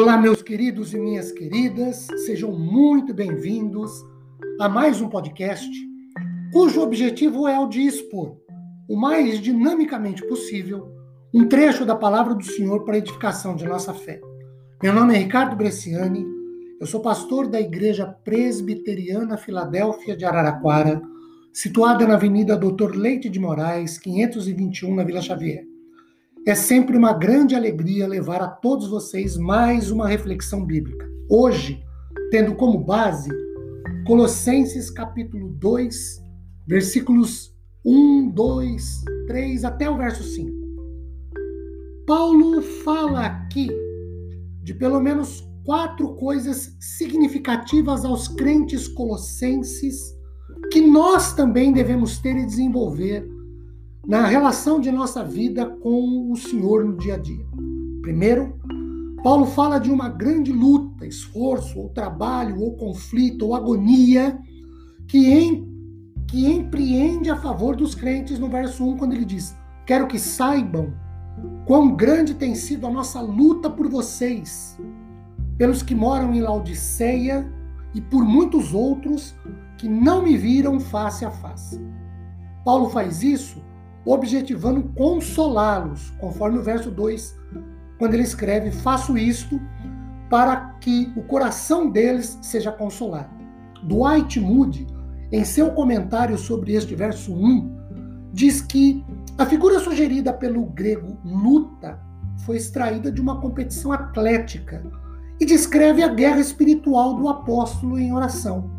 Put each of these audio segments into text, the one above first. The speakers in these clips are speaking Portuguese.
Olá, meus queridos e minhas queridas, sejam muito bem-vindos a mais um podcast cujo objetivo é o de expor, o mais dinamicamente possível, um trecho da palavra do Senhor para a edificação de nossa fé. Meu nome é Ricardo Bresciani, eu sou pastor da Igreja Presbiteriana Filadélfia de Araraquara, situada na Avenida Doutor Leite de Moraes, 521, na Vila Xavier. É sempre uma grande alegria levar a todos vocês mais uma reflexão bíblica. Hoje, tendo como base Colossenses capítulo 2, versículos 1, 2, 3 até o verso 5. Paulo fala aqui de pelo menos quatro coisas significativas aos crentes colossenses que nós também devemos ter e desenvolver na relação de nossa vida com o Senhor no dia a dia. Primeiro, Paulo fala de uma grande luta, esforço, ou trabalho, ou conflito, ou agonia que, em, que empreende a favor dos crentes no verso 1, quando ele diz: Quero que saibam quão grande tem sido a nossa luta por vocês, pelos que moram em Laodiceia e por muitos outros que não me viram face a face. Paulo faz isso objetivando consolá-los, conforme o verso 2, quando ele escreve: Faço isto para que o coração deles seja consolado. Dwight Moody, em seu comentário sobre este verso 1, diz que a figura sugerida pelo grego luta foi extraída de uma competição atlética e descreve a guerra espiritual do apóstolo em oração.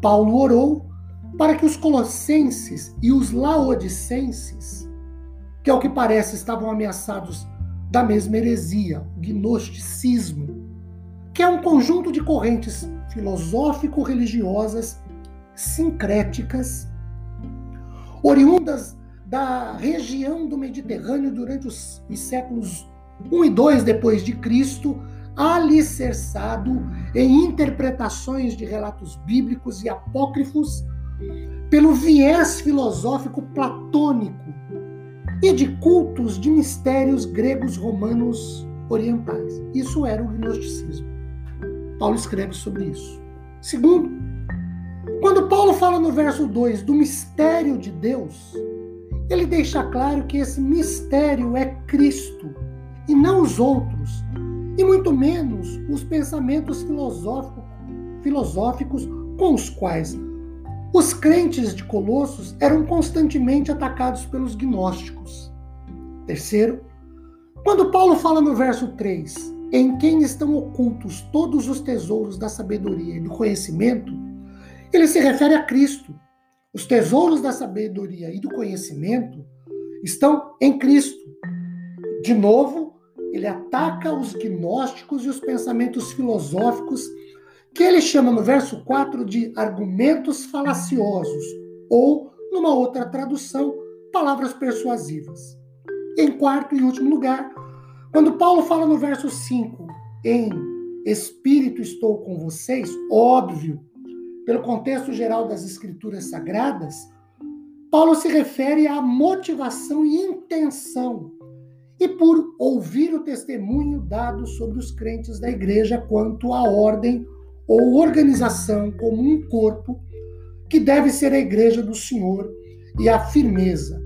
Paulo orou para que os colossenses e os laodicenses, que ao que parece estavam ameaçados da mesma heresia, o gnosticismo, que é um conjunto de correntes filosófico-religiosas sincréticas, oriundas da região do Mediterrâneo durante os, os séculos 1 e 2 depois de Cristo, alicerçado em interpretações de relatos bíblicos e apócrifos pelo viés filosófico platônico e de cultos de mistérios gregos, romanos, orientais. Isso era o gnosticismo. Paulo escreve sobre isso. Segundo, quando Paulo fala no verso 2 do mistério de Deus, ele deixa claro que esse mistério é Cristo e não os outros, e muito menos os pensamentos filosóficos, filosóficos com os quais os crentes de Colossos eram constantemente atacados pelos gnósticos. Terceiro, quando Paulo fala no verso 3, em quem estão ocultos todos os tesouros da sabedoria e do conhecimento, ele se refere a Cristo. Os tesouros da sabedoria e do conhecimento estão em Cristo. De novo, ele ataca os gnósticos e os pensamentos filosóficos que ele chama no verso 4 de argumentos falaciosos, ou, numa outra tradução, palavras persuasivas. Em quarto e último lugar, quando Paulo fala no verso 5, em Espírito estou com vocês, óbvio, pelo contexto geral das Escrituras Sagradas, Paulo se refere à motivação e intenção e por ouvir o testemunho dado sobre os crentes da igreja quanto à ordem ou organização como um corpo que deve ser a igreja do Senhor e a firmeza.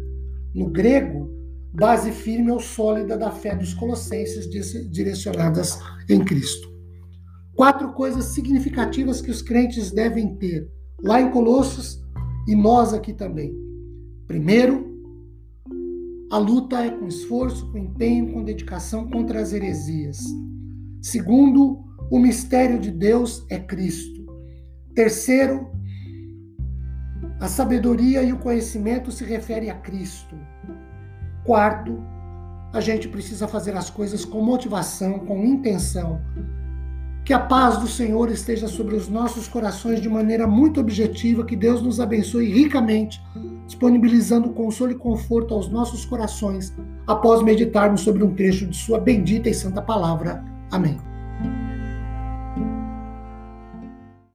No grego, base firme ou sólida da fé dos colossenses direcionadas em Cristo. Quatro coisas significativas que os crentes devem ter lá em Colossos e nós aqui também. Primeiro, a luta é com esforço, com empenho, com dedicação contra as heresias. Segundo, o mistério de Deus é Cristo. Terceiro, a sabedoria e o conhecimento se refere a Cristo. Quarto, a gente precisa fazer as coisas com motivação, com intenção. Que a paz do Senhor esteja sobre os nossos corações de maneira muito objetiva, que Deus nos abençoe ricamente, disponibilizando consolo e conforto aos nossos corações após meditarmos sobre um trecho de Sua bendita e santa palavra. Amém.